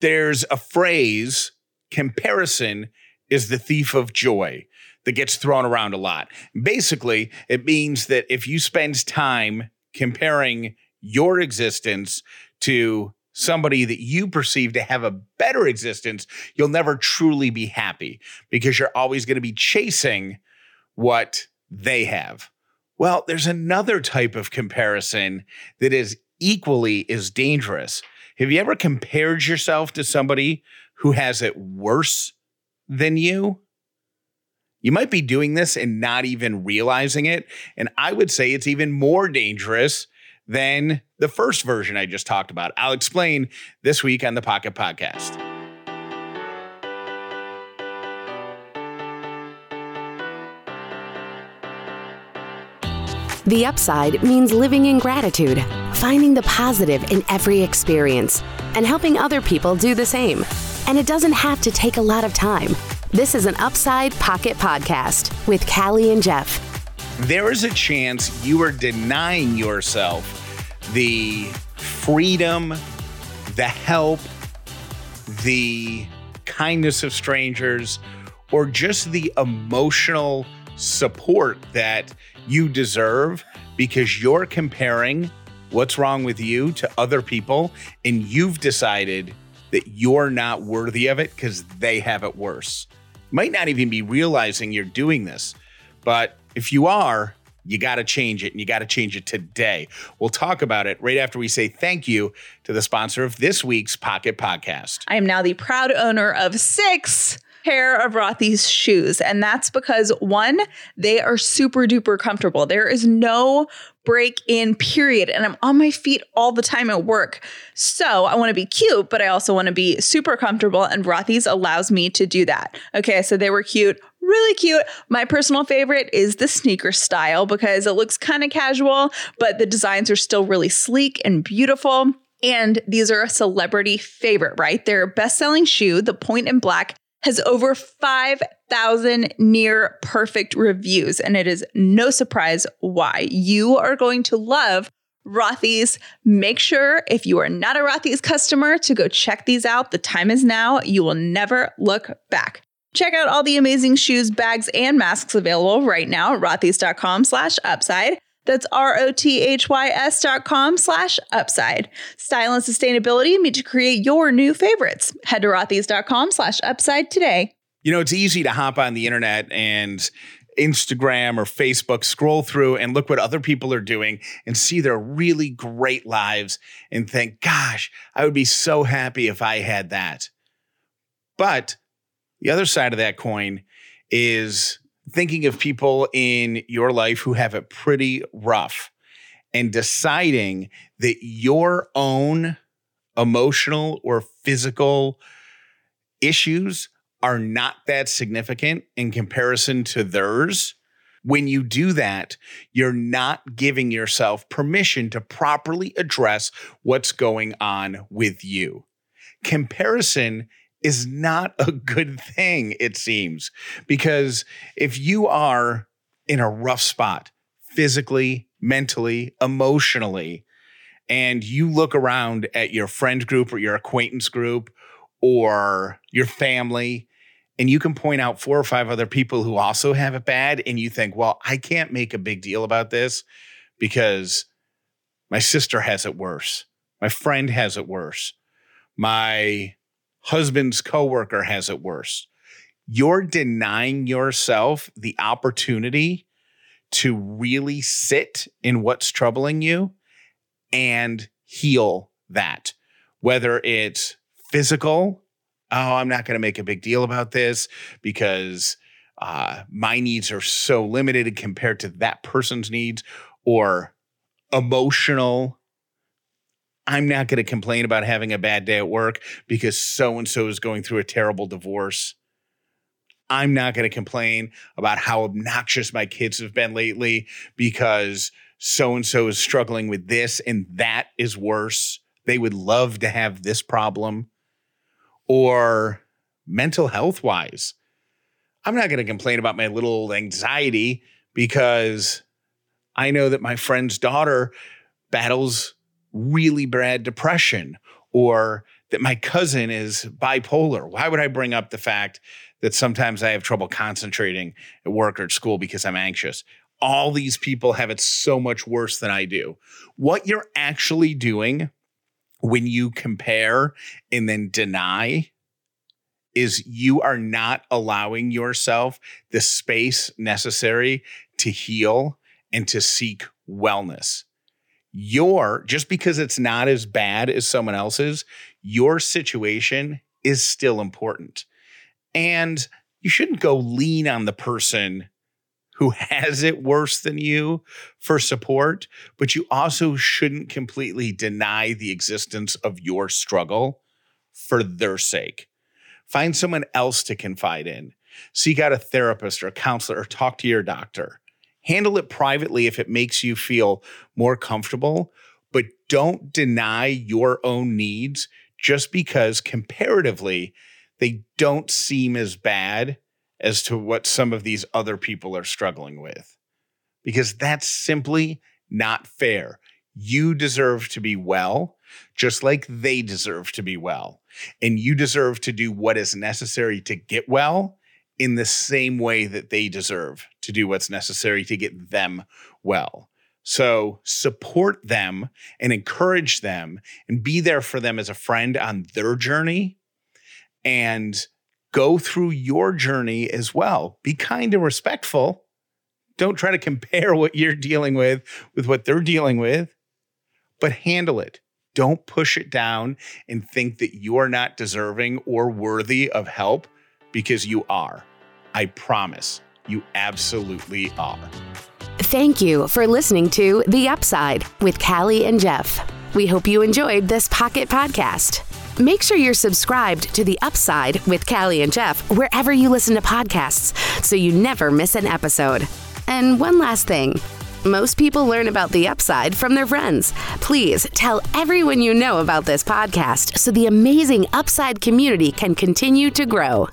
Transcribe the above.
there's a phrase comparison is the thief of joy that gets thrown around a lot. Basically, it means that if you spend time comparing your existence to somebody that you perceive to have a better existence, you'll never truly be happy because you're always going to be chasing what they have. Well, there's another type of comparison that is equally as dangerous. Have you ever compared yourself to somebody who has it worse than you? You might be doing this and not even realizing it. And I would say it's even more dangerous than the first version I just talked about. I'll explain this week on the Pocket Podcast. The upside means living in gratitude, finding the positive in every experience, and helping other people do the same. And it doesn't have to take a lot of time. This is an Upside Pocket Podcast with Callie and Jeff. There is a chance you are denying yourself the freedom, the help, the kindness of strangers, or just the emotional support that you deserve because you're comparing what's wrong with you to other people and you've decided that you're not worthy of it because they have it worse. Might not even be realizing you're doing this, but if you are, you got to change it and you got to change it today. We'll talk about it right after we say thank you to the sponsor of this week's Pocket Podcast. I am now the proud owner of six pair of Rothy's shoes. And that's because one, they are super duper comfortable. There is no break in period. And I'm on my feet all the time at work. So I want to be cute, but I also want to be super comfortable. And Rothy's allows me to do that. Okay. So they were cute really cute. My personal favorite is the sneaker style because it looks kind of casual, but the designs are still really sleek and beautiful. And these are a celebrity favorite, right? Their best selling shoe, the Point in Black, has over 5,000 near perfect reviews. And it is no surprise why. You are going to love Rothy's. Make sure if you are not a Rothy's customer to go check these out. The time is now. You will never look back. Check out all the amazing shoes, bags, and masks available right now at rothys.com slash upside. That's R-O-T-H-Y-S dot com slash upside. Style and sustainability meet to create your new favorites. Head to rothys.com slash upside today. You know, it's easy to hop on the internet and Instagram or Facebook, scroll through and look what other people are doing and see their really great lives and think, gosh, I would be so happy if I had that. But the other side of that coin is thinking of people in your life who have it pretty rough and deciding that your own emotional or physical issues are not that significant in comparison to theirs. When you do that, you're not giving yourself permission to properly address what's going on with you. Comparison is not a good thing, it seems. Because if you are in a rough spot, physically, mentally, emotionally, and you look around at your friend group or your acquaintance group or your family, and you can point out four or five other people who also have it bad, and you think, well, I can't make a big deal about this because my sister has it worse. My friend has it worse. My husband's coworker has it worse. You're denying yourself the opportunity to really sit in what's troubling you and heal that, whether it's physical. Oh, I'm not going to make a big deal about this because uh, my needs are so limited compared to that person's needs, or emotional I'm not going to complain about having a bad day at work because so and so is going through a terrible divorce. I'm not going to complain about how obnoxious my kids have been lately because so and so is struggling with this and that is worse. They would love to have this problem. Or mental health wise, I'm not going to complain about my little anxiety because I know that my friend's daughter battles really bad depression or that my cousin is bipolar. Why would I bring up the fact that sometimes I have trouble concentrating at work or at school because I'm anxious? All these people have it so much worse than I do. What you're actually doing when you compare and then deny is you are not allowing yourself the space necessary to heal and to seek wellness. Your, just because it's not as bad as someone else's, your situation is still important. And you shouldn't go lean on the person who has it worse than you for support, but you also shouldn't completely deny the existence of your struggle for their sake. Find someone else to confide in. Seek out a therapist or a counselor or talk to your doctor. Handle it privately if it makes you feel more comfortable, but don't deny your own needs just because comparatively they don't seem as bad as to what some of these other people are struggling with. Because that's simply not fair. You deserve to be well, just like they deserve to be well. And you deserve to do what is necessary to get well in the same way that they deserve to do what's necessary to get them well. So support them and encourage them and be there for them as a friend on their journey and go through your journey as well. Be kind and respectful. Don't try to compare what you're dealing with with what they're dealing with, but handle it. Don't push it down and think that you are not deserving or worthy of help because you are. I promise you absolutely are. Thank you for listening to The Upside with Callie and Jeff. We hope you enjoyed this Pocket Podcast. Make sure you're subscribed to The Upside with Callie and Jeff wherever you listen to podcasts so you never miss an episode. And one last thing. Most people learn about the upside from their friends. Please tell everyone you know about this podcast so the amazing upside community can continue to grow.